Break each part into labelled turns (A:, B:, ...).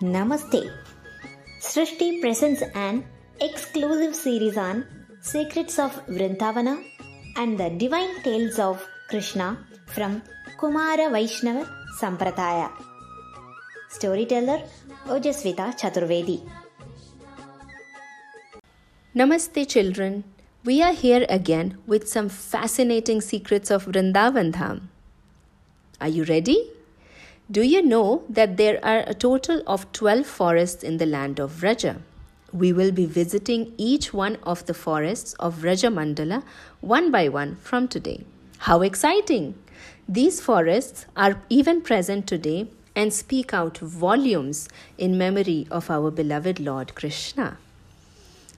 A: Namaste. Srishti presents an exclusive series on Secrets of Vrindavana and the Divine Tales of Krishna from Kumara Vaishnava Sampradaya. Storyteller Ojasvita Chaturvedi.
B: Namaste, children. We are here again with some fascinating secrets of Vrindavan Dham. Are you ready? Do you know that there are a total of 12 forests in the land of Vraja? We will be visiting each one of the forests of Vraja Mandala one by one from today. How exciting! These forests are even present today and speak out volumes in memory of our beloved Lord Krishna.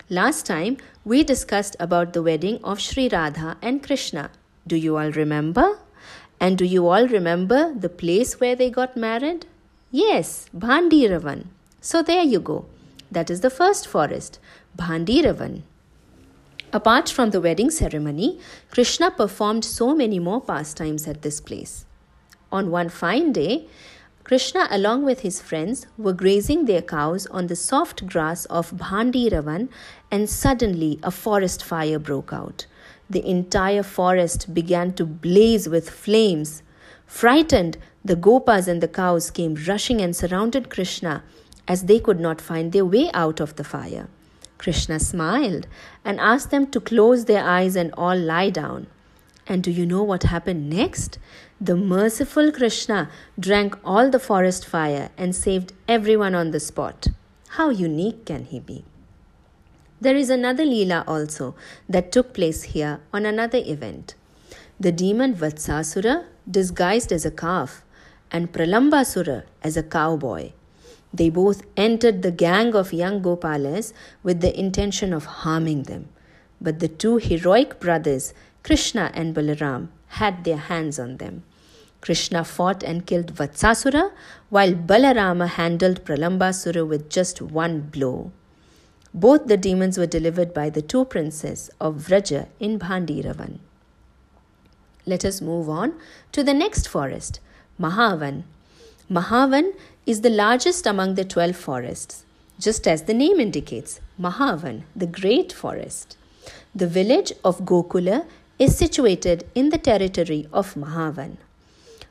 B: Last time we discussed about the wedding of Sri Radha and Krishna. Do you all remember? And do you all remember the place where they got married? Yes, Bhandiravan. So there you go. That is the first forest, Bhandiravan. Apart from the wedding ceremony, Krishna performed so many more pastimes at this place. On one fine day, Krishna, along with his friends, were grazing their cows on the soft grass of Bhandiravan, and suddenly a forest fire broke out the entire forest began to blaze with flames. Frightened, the gopas and the cows came rushing and surrounded Krishna as they could not find their way out of the fire. Krishna smiled and asked them to close their eyes and all lie down. And do you know what happened next? The merciful Krishna drank all the forest fire and saved everyone on the spot. How unique can he be? There is another Leela also that took place here on another event. The demon Vatsasura disguised as a calf and Pralambasura as a cowboy. They both entered the gang of young Gopalas with the intention of harming them. But the two heroic brothers, Krishna and Balaram, had their hands on them. Krishna fought and killed Vatsasura, while Balarama handled Pralambasura with just one blow. Both the demons were delivered by the two princes of Vraja in Bhandiravan. Let us move on to the next forest, Mahavan. Mahavan is the largest among the 12 forests, just as the name indicates, Mahavan, the great forest. The village of Gokula is situated in the territory of Mahavan.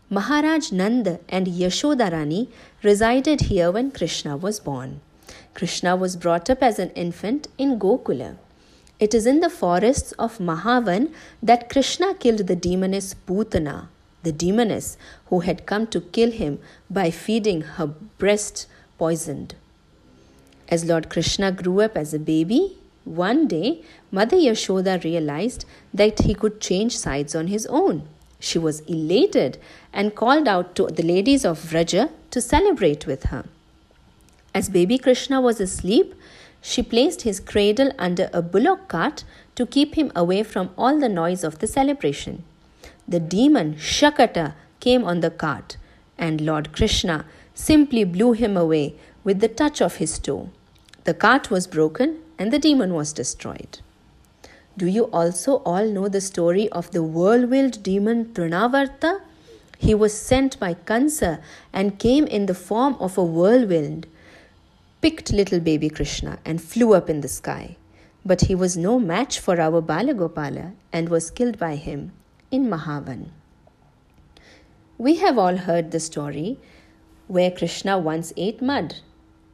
B: Maharaj Nanda and Yashodarani resided here when Krishna was born. Krishna was brought up as an infant in Gokula. It is in the forests of Mahavan that Krishna killed the demoness Putana, the demoness who had come to kill him by feeding her breast poisoned. As Lord Krishna grew up as a baby, one day Mother Yashoda realized that he could change sides on his own. She was elated and called out to the ladies of Vraja to celebrate with her. As baby Krishna was asleep, she placed his cradle under a bullock cart to keep him away from all the noise of the celebration. The demon Shakata came on the cart, and Lord Krishna simply blew him away with the touch of his toe. The cart was broken and the demon was destroyed. Do you also all know the story of the whirlwind demon Trinavarta? He was sent by Kansa and came in the form of a whirlwind picked little baby Krishna and flew up in the sky. But he was no match for our Balagopala and was killed by him in Mahavan. We have all heard the story where Krishna once ate mud.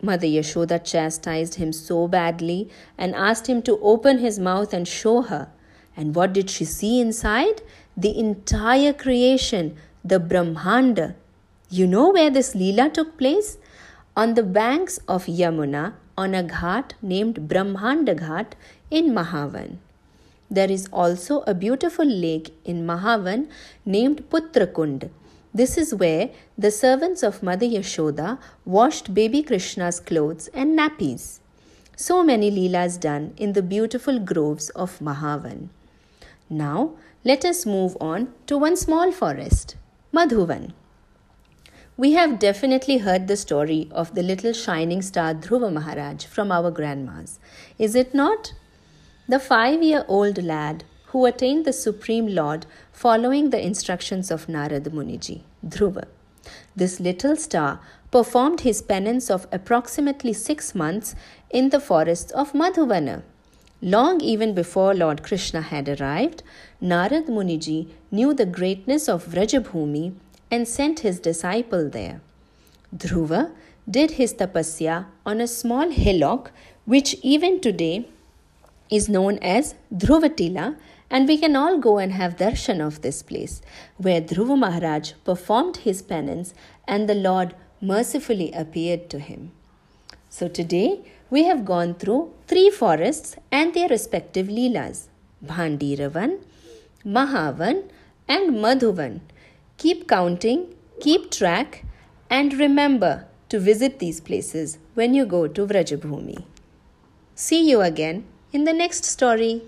B: Mother Yashoda chastised him so badly and asked him to open his mouth and show her. And what did she see inside? The entire creation, the Brahmanda. You know where this Leela took place? On the banks of Yamuna on a ghat named Brahmanda Ghat in Mahavan. There is also a beautiful lake in Mahavan named Putrakund. This is where the servants of Mother Yashoda washed baby Krishna's clothes and nappies. So many leelas done in the beautiful groves of Mahavan. Now let us move on to one small forest, Madhuvan. We have definitely heard the story of the little shining star Dhruva Maharaj from our grandmas, is it not? The five year old lad who attained the Supreme Lord following the instructions of Narad Muniji, Dhruva. This little star performed his penance of approximately six months in the forests of Madhuvana. Long even before Lord Krishna had arrived, Narad Muniji knew the greatness of Vrajabhumi and sent his disciple there. Dhruva did his tapasya on a small hillock which even today is known as Dhruvatila and we can all go and have darshan of this place where Dhruva Maharaj performed his penance and the Lord mercifully appeared to him. So today we have gone through three forests and their respective leelas Bhandiravan, Mahavan, and Madhuvan. Keep counting, keep track, and remember to visit these places when you go to Vrajabhumi. See you again in the next story.